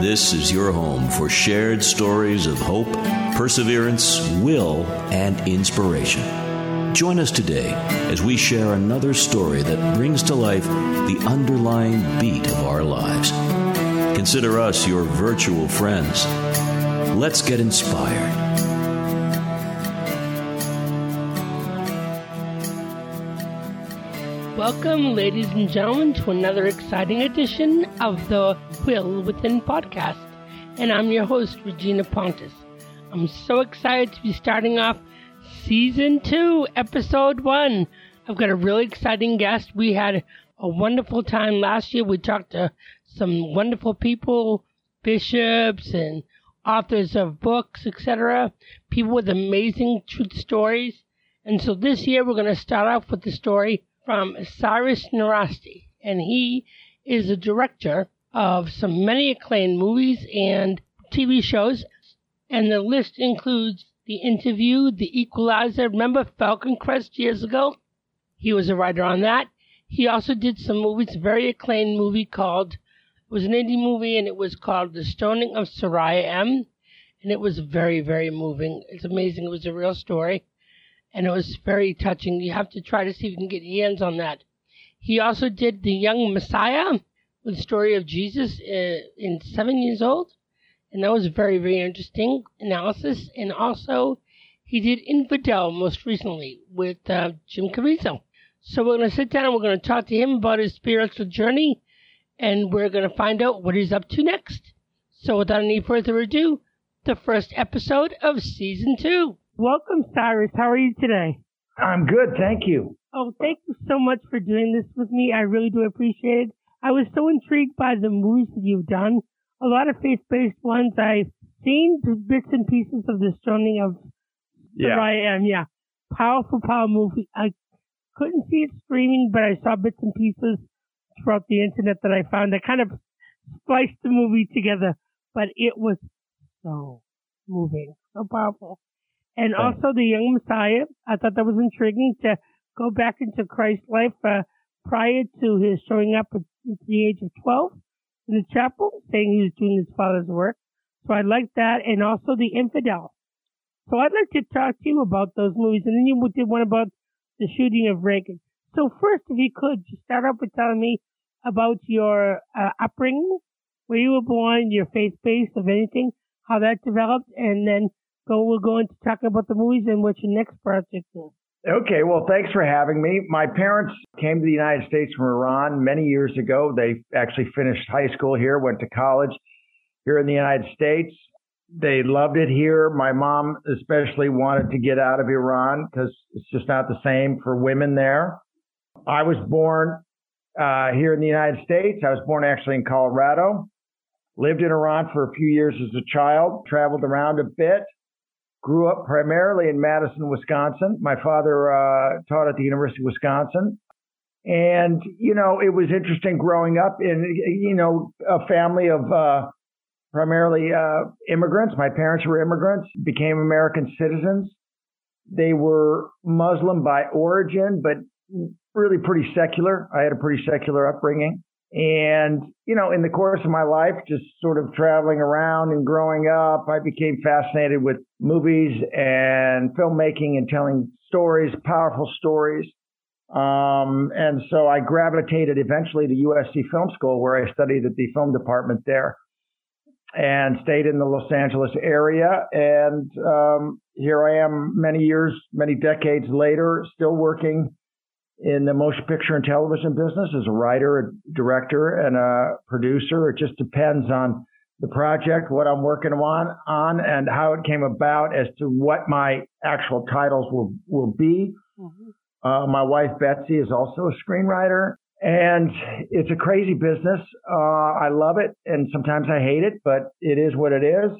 This is your home for shared stories of hope, perseverance, will, and inspiration. Join us today as we share another story that brings to life the underlying beat of our lives. Consider us your virtual friends. Let's get inspired. Welcome, ladies and gentlemen, to another exciting edition of the Will Within podcast. And I'm your host, Regina Pontus. I'm so excited to be starting off season two, episode one. I've got a really exciting guest. We had a wonderful time last year. We talked to some wonderful people, bishops and authors of books, etc. People with amazing truth stories. And so this year we're going to start off with the story from Cyrus Nowrasteh, and he is the director of some many acclaimed movies and TV shows. And the list includes The Interview, The Equalizer. Remember Falcon Crest years ago? He was a writer on that. He also did some movies, a very acclaimed movie called, it was an indie movie and it was called The Stoning of Soraya M. And it was very, very moving. It's amazing. It was a real story and it was very touching. You have to try to see if you can get your hands on that. He also did The Young Messiah, the story of Jesus uh, in seven years old, and that was very, very interesting analysis. And also, he did Infidel most recently with uh, Jim Caviezel. So we're going to sit down and we're going to talk to him about his spiritual journey, and we're going to find out what he's up to next. So without any further ado, the first episode of season two. Welcome, Cyrus. How are you today? I'm good, thank you. Oh, thank you so much for doing this with me. I really do appreciate it. I was so intrigued by the movies that you've done. A lot of faith-based ones. I've seen bits and pieces of the stoning of Yeah. I am. Yeah, powerful, power movie. I couldn't see it streaming, but I saw bits and pieces throughout the internet that I found. I kind of spliced the movie together, but it was so moving, so powerful. And also the young Messiah. I thought that was intriguing to go back into Christ's life uh, prior to his showing up at the age of 12 in the chapel, saying he was doing his father's work. So I liked that, and also the infidel. So I'd like to talk to you about those movies, and then you did one about the shooting of Reagan. So first, if you could, just start off with telling me about your uh, upbringing, where you were born, your faith base, of anything, how that developed, and then go. We'll go into talking about the movies and what your next project is. Okay, well, thanks for having me. My parents came to the United States from Iran many years ago. They actually finished high school here, went to college here in the United States. They loved it here. My mom especially wanted to get out of Iran because it's just not the same for women there. I was born uh, here in the United States. I was born actually in Colorado. Lived in Iran for a few years as a child, traveled around a bit. Grew up primarily in Madison, Wisconsin. My father uh, taught at the University of Wisconsin. And, you know, it was interesting growing up in, you know, a family of uh, primarily uh, immigrants. My parents were immigrants, became American citizens. They were Muslim by origin, but really pretty secular. I had a pretty secular upbringing. And, you know, in the course of my life, just sort of traveling around and growing up, I became fascinated with movies and filmmaking and telling stories, powerful stories. Um, and so I gravitated eventually to USC Film School, where I studied at the film department there and stayed in the Los Angeles area. And um, here I am many years, many decades later, still working in the motion picture and television business as a writer, a director, and a producer. It just depends on the project, what I'm working on, on, and how it came about as to what my actual titles will will be. Mm-hmm. Uh, my wife Betsy is also a screenwriter, and it's a crazy business. Uh, I love it, and sometimes I hate it, but it is what it is.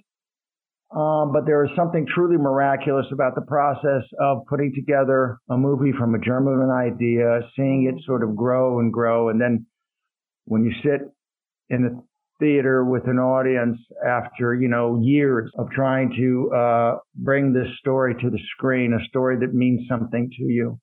Um, but there is something truly miraculous about the process of putting together a movie from a germ of an idea, seeing it sort of grow and grow, and then when you sit in the theater with an audience after you know years of trying to uh, bring this story to the screen, a story that means something to you.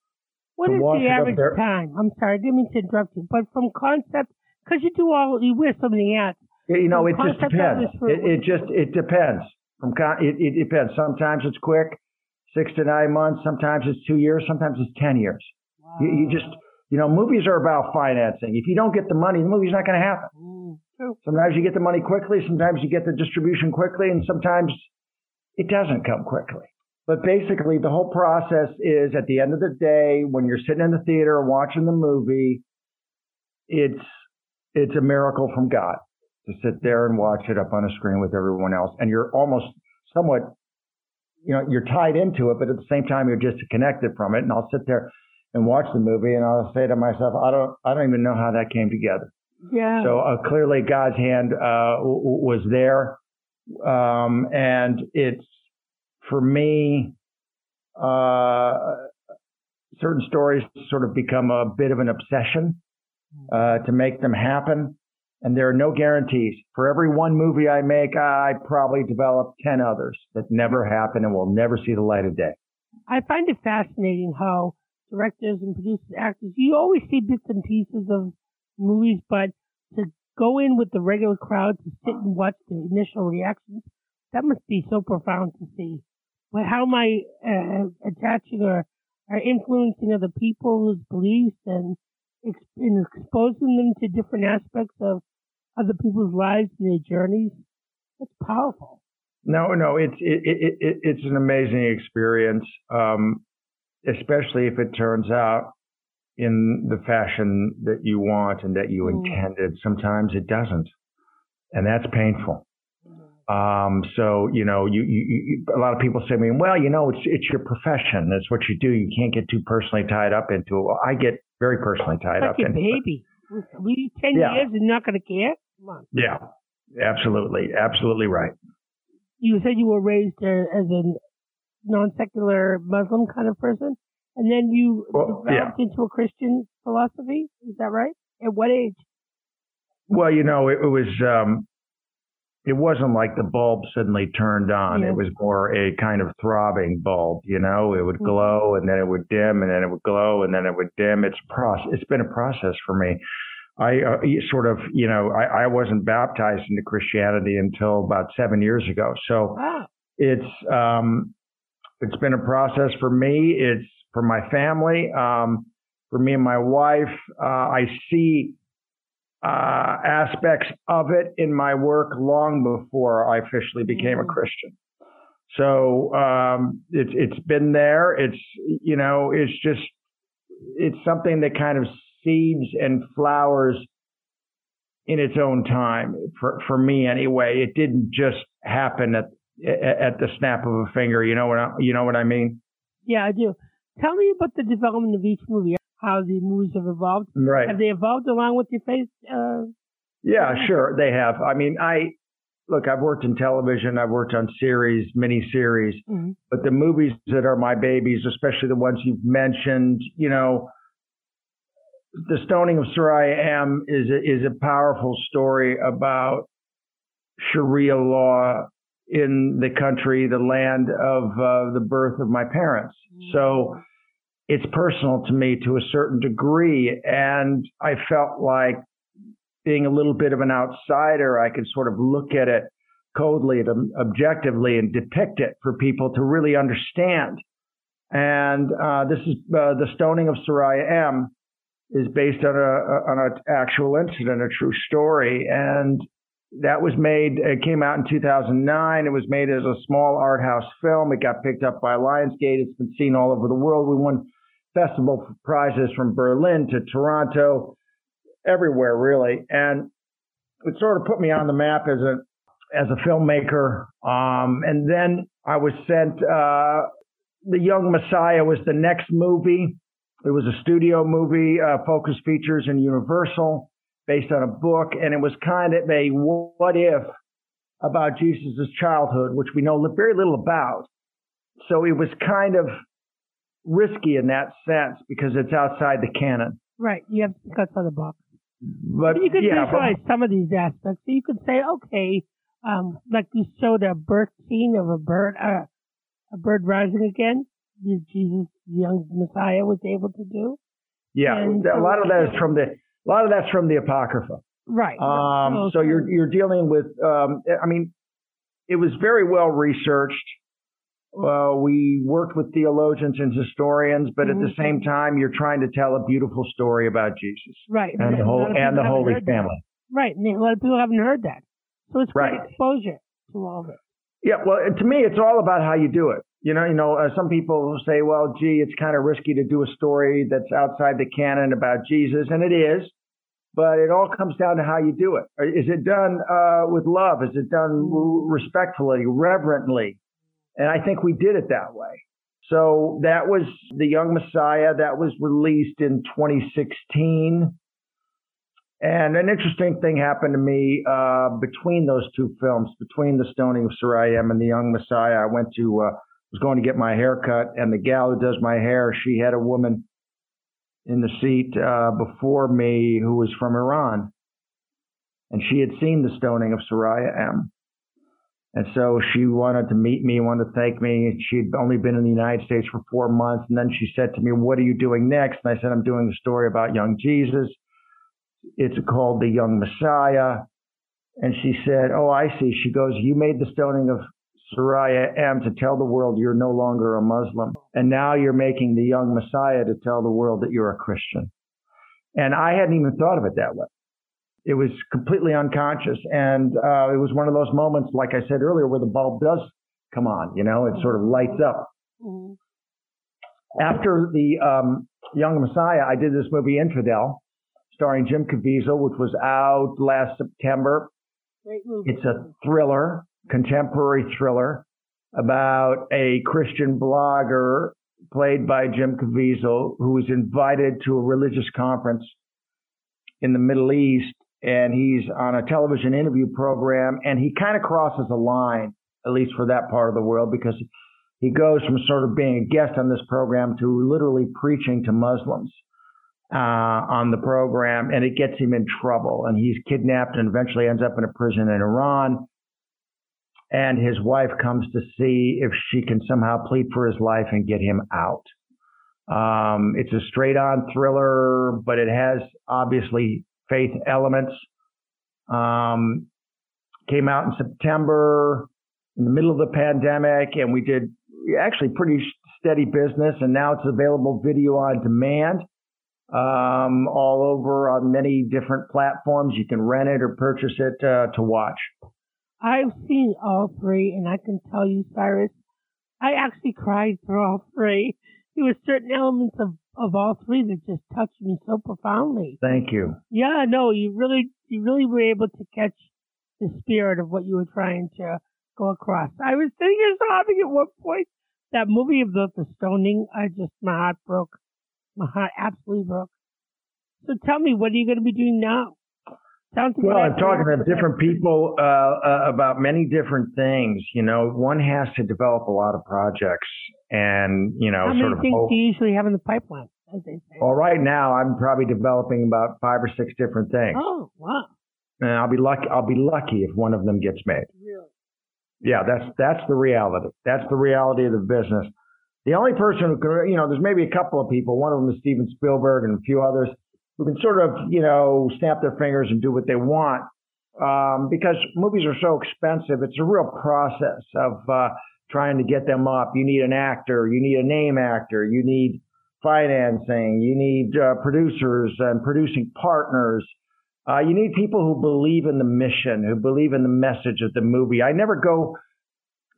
What is the average time? I'm sorry, I didn't mean to interrupt you, but from concept, because you do all, you wear so many hats. You know, it just depends. it, it just it depends. From con- it, it depends. Sometimes it's quick, six to nine months. Sometimes it's two years. Sometimes it's ten years. Wow. You, you, just, you know, movies are about financing. If you don't get the money, the movie's not going to happen. Mm, sometimes you get the money quickly. Sometimes you get the distribution quickly, and sometimes it doesn't come quickly. But basically, the whole process is at the end of the day, when you're sitting in the theater watching the movie, it's it's a miracle from God to sit there and watch it up on a screen with everyone else. And you're almost somewhat, you know, you're tied into it, but at the same time, you're disconnected from it. And I'll sit there and watch the movie and I'll say to myself, I don't, I don't even know how that came together. Yeah. So uh, clearly God's hand uh, w- was there. Um, and it's for me, uh, certain stories sort of become a bit of an obsession uh, to make them happen and there are no guarantees. For every one movie I make, I probably develop 10 others that never happen and will never see the light of day. I find it fascinating how directors and producers, actors, you always see bits and pieces of movies, but to go in with the regular crowd to sit and watch the initial reactions, that must be so profound to see. But how am I uh, attaching or, or influencing other people's beliefs and exposing them to different aspects of other people's lives and their journeys. That's powerful. No, no, it's it, it, it it's an amazing experience, um, especially if it turns out in the fashion that you want and that you mm. intended. Sometimes it doesn't, and that's painful. Um, so you know, you, you, you, a lot of people say to me, "Well, you know, it's it's your profession. That's what you do. You can't get too personally tied up into it." Well, I get very personally tied like up. Like a baby. We ten yeah. years and not going to care. Come on. Yeah, absolutely, absolutely right. You said you were raised uh, as a non-secular Muslim kind of person, and then you well, developed yeah. into a Christian philosophy. Is that right? At what age? Well, you know, it, it was. Um, it wasn't like the bulb suddenly turned on. Yeah. It was more a kind of throbbing bulb, you know. It would mm-hmm. glow and then it would dim and then it would glow and then it would dim. It's process. It's been a process for me. I uh, sort of, you know, I, I, wasn't baptized into Christianity until about seven years ago. So wow. it's um, it's been a process for me. It's for my family, um, for me and my wife. Uh, I see uh, aspects of it in my work long before I officially became a Christian. So um, it's it's been there. It's you know, it's just it's something that kind of seeds and flowers in its own time. For for me, anyway, it didn't just happen at at the snap of a finger. You know what I, you know what I mean? Yeah, I do. Tell me about the development of each movie. How the movies have evolved. Right. Have they evolved along with your face? Uh, yeah, sure, they have. I mean, I look. I've worked in television. I've worked on series, mini series, mm-hmm. but the movies that are my babies, especially the ones you've mentioned, you know, the stoning of Soraya M is a, is a powerful story about Sharia law in the country, the land of uh, the birth of my parents. Mm-hmm. So it's personal to me to a certain degree. And I felt like being a little bit of an outsider, I could sort of look at it coldly and objectively and depict it for people to really understand. And uh, this is uh, the stoning of Soraya M. is based on a on an actual incident, a true story, and that was made. It came out in 2009. It was made as a small art house film. It got picked up by Lionsgate. It's been seen all over the world. We won festival prizes from Berlin to Toronto, everywhere really, and it sort of put me on the map as a as a filmmaker. Um, and then I was sent. Uh, the Young Messiah was the next movie. It was a studio movie, uh, Focus Features and Universal, based on a book, and it was kind of a what if about Jesus' childhood, which we know very little about. So it was kind of risky in that sense because it's outside the canon. Right. You have to cut for the book. But you could yeah, visualize some of these aspects. So you could say, okay, um, like you showed a birth scene of a bird, uh, a bird rising again. Jesus, the young Messiah, was able to do. Yeah, And a lot of that is from the a lot of that's from the apocrypha. Right. Um, so you're you're dealing with. Um, I mean, it was very well researched. Uh, we worked with theologians and historians, but at the Mhm. same time, you're trying to tell a beautiful story about Jesus right. and the whole and the Holy heard that. Family. Right. And a lot of people haven't heard that. So it's great Right. exposure to all of it. Yeah, well, to me, it's all about how you do it. You know, you know, uh, some people say, "Well, gee, it's kind of risky to do a story that's outside the canon about Jesus," and it is. But it all comes down to how you do it. Uh, it done uh, with love? Is it done respectfully, reverently? And I think we did it that way. So that was the Young Messiah. That was released in 2016. And an interesting thing happened to me uh, between those two films, between the Stoning of Soraya M and the Young Messiah. I went to uh, was going to get my hair cut, and the gal who does my hair, she had a woman in the seat uh, before me who was from Iran, and she had seen the Stoning of Soraya M. And so she wanted to meet me, wanted to thank me. She'd only been in the United States for four months, and then she said to me, "What are you doing next?" And I said, "I'm doing a story about young Jesus." It's called The Young Messiah. And she said, Oh, I see. She goes, You made the stoning of Soraya M to tell the world you're no longer a Muslim. And now you're making the young Messiah to tell the world that you're a Christian. And I hadn't even thought of it that way. It was completely unconscious. And uh, it was one of those moments, like I said earlier, where the bulb does come on, you know, it sort of lights up. Mhm. After the um, Young Messiah, I did this movie Infidel, starring Jim Caviezel, which was out last September. It's a thriller, contemporary thriller about a Christian blogger played by Jim Caviezel who was invited to a religious conference in the Middle East and he's on a television interview program and he kind of crosses a line, at least for that part of the world, because he goes from sort of being a guest on this program to literally preaching to Muslims uh, on the program, and it gets him in trouble. And he's kidnapped and eventually ends up in a prison in Iran. And his wife comes to see if she can somehow plead for his life and get him out. Um, it's a straight on thriller, but it has obviously faith elements. Um, came out in September in the middle of the pandemic, and we did actually pretty steady business. And now it's available video on demand um, all over on many different platforms. You can rent it or purchase it uh, to watch. I've seen all three, and I can tell you, Cyrus, I actually cried through all three. There were certain elements of, of all three that just touched me so profoundly. Thank you. Yeah, no, you really, you really were able to catch the spirit of what you were trying to go across. I was sitting here sobbing at one point. That movie about the stoning, I just, my heart broke. My heart absolutely broke. So tell me, what are you going to be doing now? Sounds Well, I'm talking to different people uh, uh, about many different things. You know, one has to develop a lot of projects, and you know, How many sort of. things hope- do you usually have in the pipeline, as they say? Well, right now I'm probably developing about five or six different things, Oh, wow. and I'll be lucky. I'll be lucky if one of them gets made. Really? Yeah, that's that's the reality. That's the reality of the business. The only person who can, you know, there's maybe a couple of people. One of them is Steven Spielberg and a few others who can sort of, you know, snap their fingers and do what they want. Um, because movies are so expensive, it's a real process of uh, trying to get them up. You need an actor, you need a name actor, you need financing, you need uh, producers and producing partners. Uh, you need people who believe in the mission, who believe in the message of the movie. I never go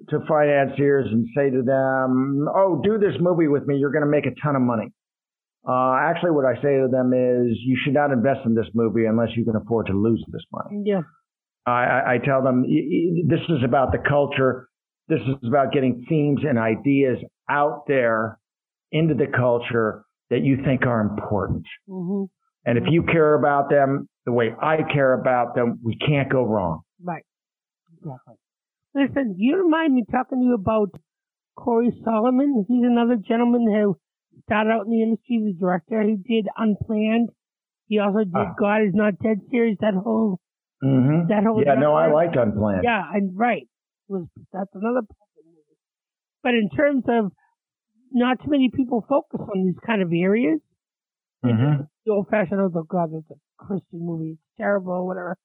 to financiers and say to them, "Oh, do this movie with me. You're going to make a ton of money." Uh, actually, what I say to them is, "You should not invest in this movie unless you can afford to lose this money." Yeah. I, I tell them this is about the culture. This is about getting themes and ideas out there into the culture that you think are important. Mm-hmm. And if you care about them the way I care about them, we can't go wrong. Right. Exactly. Listen, you remind me talking to you about Corey Solomon. He's another gentleman who started out in the industry, the director. He did Unplanned. He also did uh, God is Not Dead series. That whole, mm-hmm. that whole. Yeah, no, I liked Unplanned. Yeah, and right. Was that's another movie. But in terms of not too many people focus on these kind of areas. Mm-hmm. The old fashioned, oh God, it's a Christian movie, it's terrible, whatever.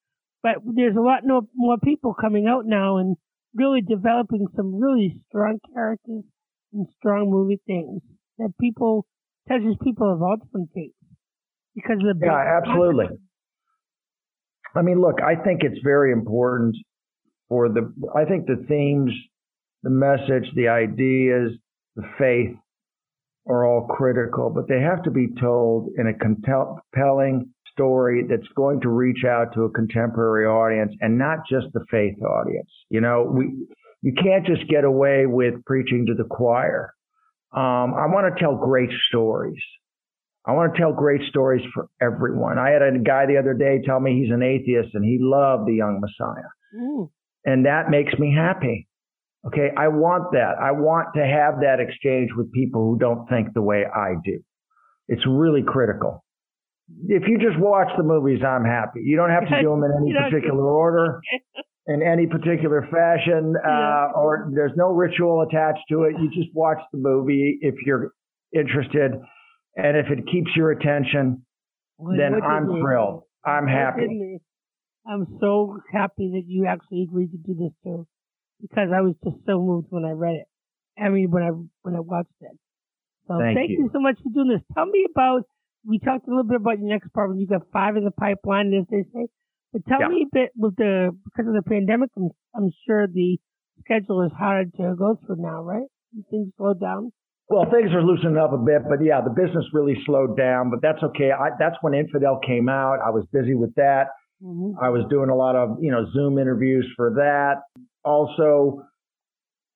But there's a lot more, more people coming out now and really developing some really strong characters and strong movie things that people touches people of all different faiths because of the yeah absolutely i mean look i think it's very important for the i think the themes the message the ideas the faith are all critical but they have to be told in a compelling story that's going to reach out to a contemporary audience and not just the faith audience. You know, we you can't just get away with preaching to the choir. Um, I want to tell great stories. I want to tell great stories for everyone. I had a guy the other day tell me he's an atheist and he loved the young Messiah. Mm. And that makes me happy. Okay. I want that. I want to have that exchange with people who don't think the way I do. It's really critical if you just watch the movies, I'm happy. You don't have to do them in any particular order, in any particular fashion, uh, or there's no ritual attached to it. You just watch the movie if you're interested, and if it keeps your attention, then I'm thrilled. I'm happy. I'm so happy that you actually agreed to do this too, because I was just so moved when I read it. I mean, when I when I watched it. So thank, thank you. you so much for doing this. Tell me about we talked a little bit about your next part when you got five in the pipeline, as they say. But tell yeah. me a bit with the because of the pandemic. I'm, I'm sure the schedule is hard to go through now, right? Things slowed down. Well, things are loosening up a bit, but yeah, the business really slowed down. But that's okay. I, that's when Infidel came out. I was busy with that. Mm-hmm. I was doing a lot of you know Zoom interviews for that. Also,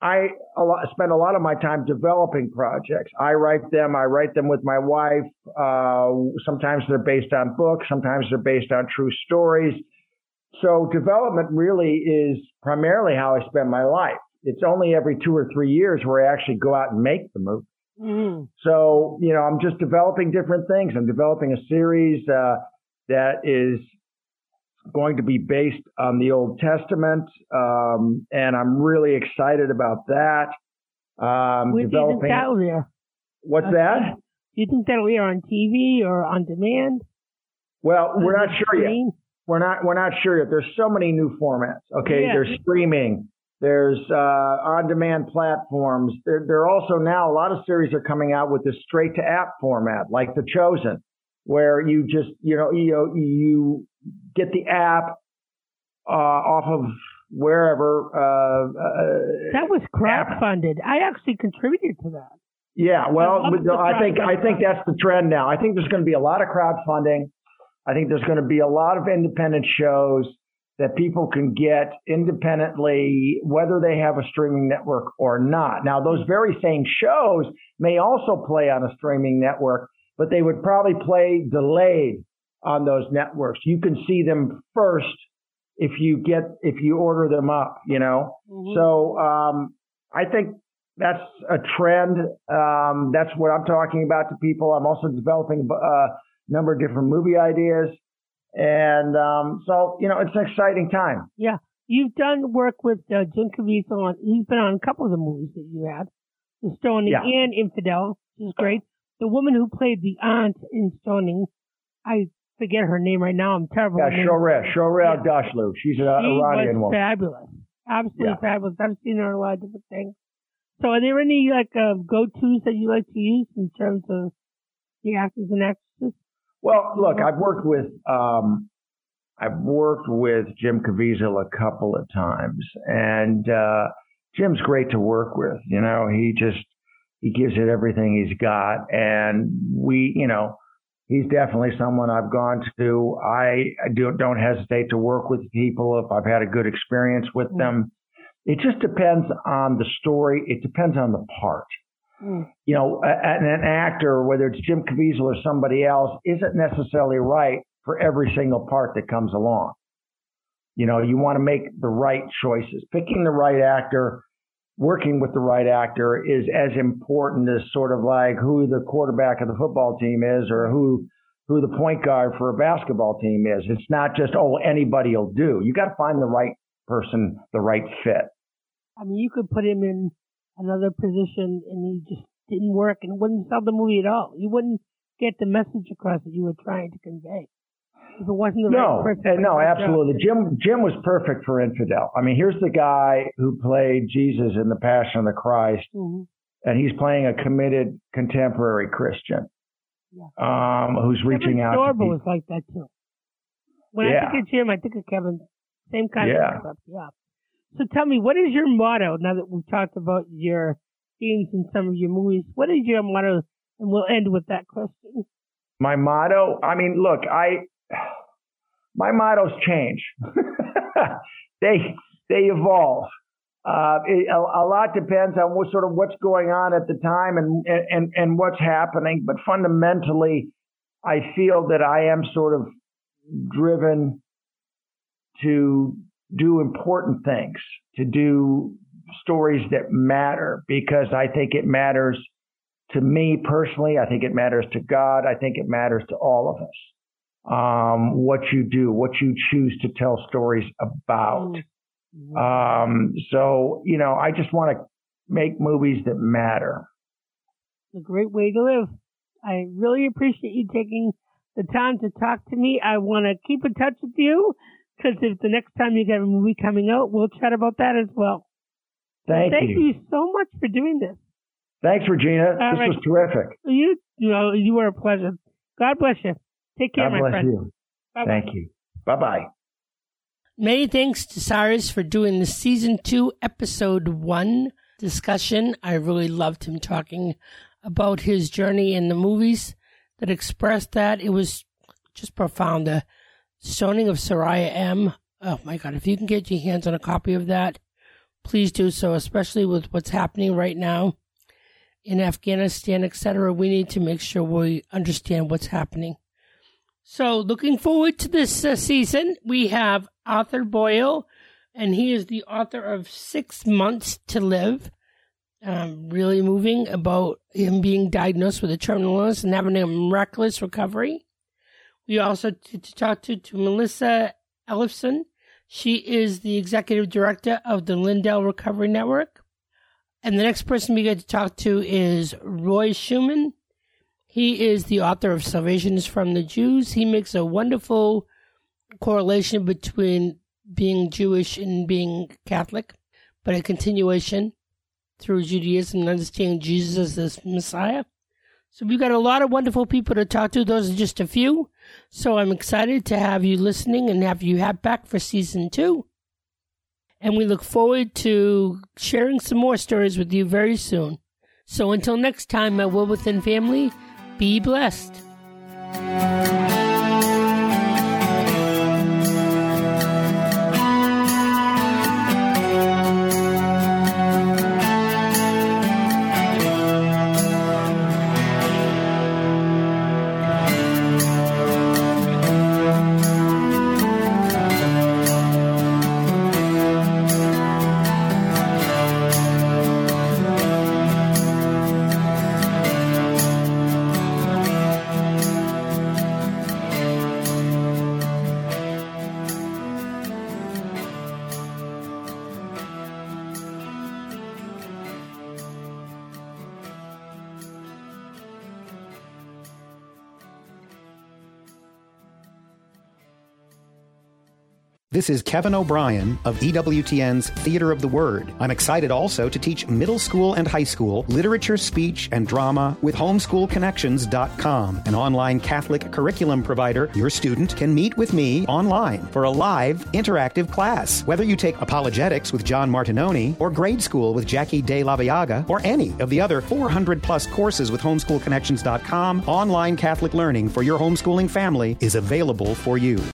I a lot, spend a lot of my time developing projects. I write them. I write them with my wife. Uh, sometimes they're based on books. Sometimes they're based on true stories. So development really is primarily how I spend my life. It's only every two or three years where I actually go out and make the movie. Mm. So you know, I'm just developing different things. I'm developing a series uh, that is going to be based on the Old Testament, um, and I'm really excited about that. Um, Where do you think that'll? What's that? Do you think that'll air on TV or on demand? Well, On we're not sure yet. We're not we're not sure yet. There's so many new formats. Okay, Yeah. there's streaming. There's uh, on-demand platforms. There, there are also now a lot of series are coming out with this straight-to-app format, like The Chosen, where you just you know you you get the app uh, off of wherever. Uh, uh, That was app. crowdfunded. I actually contributed to that. Yeah, well, I I think I think that's the trend now. I think there's going to be a lot of crowdfunding. I think there's going to be a lot of independent shows that people can get independently, whether they have a streaming network or not. Now, those very same shows may also play on a streaming network, but they would probably play delayed on those networks. You can see them first if you get if you order them up, you know. Mhm. So um, I think that's a trend. Um, that's what I'm talking about to people. I'm also developing a number of different movie ideas, and um, so you know it's an exciting time. Yeah. You've done work with uh, Jim Caviezel on, he's been on a couple of the movies that you had. The Stoning Yeah. and Infidel, which is great. The woman who played the aunt in Stoning, I forget her name right now. I'm terrible. Yeah. Shohreh, Shohreh Yeah. Dashlu. She's an she Iranian was woman. fabulous. Absolutely Yeah. fabulous. I've seen her in a lot of different things. So are there any like uh, go-tos that you like to use in terms of the actors and actresses? Well, look, I've worked with um, I've worked with Jim Caviezel a couple of times, and uh, Jim's great to work with. You know, he just he gives it everything he's got, and we, you know, he's definitely someone I've gone to. I do, don't hesitate to work with people if I've had a good experience with Mm. them. It just depends on the story. It depends on the part Mm. you know, a- a- an actor, whether it's Jim Caviezel or somebody else, isn't necessarily right for every single part that comes along. You know, you want to make the right choices. Picking the right actor, working with the right actor is as important as sort of like who the quarterback of the football team is or who who the point guard for a basketball team is. It's not just oh anybody will do. You got to find the right person, the right fit. I mean, you could put him in another position and he just didn't work and wouldn't sell the movie at all. You wouldn't get the message across that you were trying to convey. If it wasn't the No, right person. uh, no, absolutely. Jim Jim was perfect for Infidel. I mean, here's the guy who played Jesus in the Passion of the Christ, Mhm. and he's playing a committed contemporary Christian, um, who's reaching Kevin out. To Sorbo was like that too. When I think of Jim, I think of Kevin. Same kind Yeah. of concept. Yeah. So tell me, what is your motto now that we've talked about your themes in some of your movies? What is your motto? And we'll end with that question. My motto. I mean, look, I my mottos change. they they evolve. Uh, it, a, a lot depends on what sort of what's going on at the time and and and what's happening. But fundamentally, I feel that I am sort of driven to do important things, to do stories that matter, because I think it matters to me personally. I think it matters to God. I think it matters to all of us. Um, what you do, what you choose to tell stories about. Um, so, you know, I just want to make movies that matter. It's a great way to live. I really appreciate you taking the time to talk to me. I want to keep in touch with you because if the next time you get a movie coming out, we'll chat about that as well. Thank, Thank you. you so much for doing this. Thanks, Regina. All this right. was terrific. You, you know, you were a pleasure. God bless you. Take care, God my bless friend. you. Bye-bye. Thank you. Bye bye. Many thanks to Cyrus for doing the season two, episode one discussion. I really loved him talking about his journey in the movies that expressed that. It was just profound. The stoning of Soraya M. Oh my God. If you can get your hands on a copy of that, please do so, especially with what's happening right now in Afghanistan, etc. We need to make sure we understand what's happening. So, looking forward to this uh, season, we have Arthur Boyle, and he is the author of Six Months to Live. Um, really moving about him being diagnosed with a terminal illness and having a miraculous recovery. We also t- to talk to, to Melissa Ellison. She is the executive director of the Lindell Recovery Network. And the next person we get to talk to is Roy Schumann. He is the author of Salvation is from the Jews. He makes a wonderful correlation between being Jewish and being Catholic, but a continuation through Judaism and understanding Jesus as Messiah. So we've got a lot of wonderful people to talk to. Those are just a few. So I'm excited to have you listening and have you have back for season two. And we look forward to sharing some more stories with you very soon. So until next time, my Will Within family, be blessed. This is Kevin O'Brien of EWTN's Theater of the Word. I'm excited also to teach middle school and high school literature, speech, and drama with homeschoolconnections.com, an online Catholic curriculum provider. Your student can meet with me online for a live, interactive class. Whether you take apologetics with John Martignoni, or grade school with Jackie De La Viaga, or any of the other 400 plus courses with homeschoolconnections.com, online Catholic learning for your homeschooling family is available for you.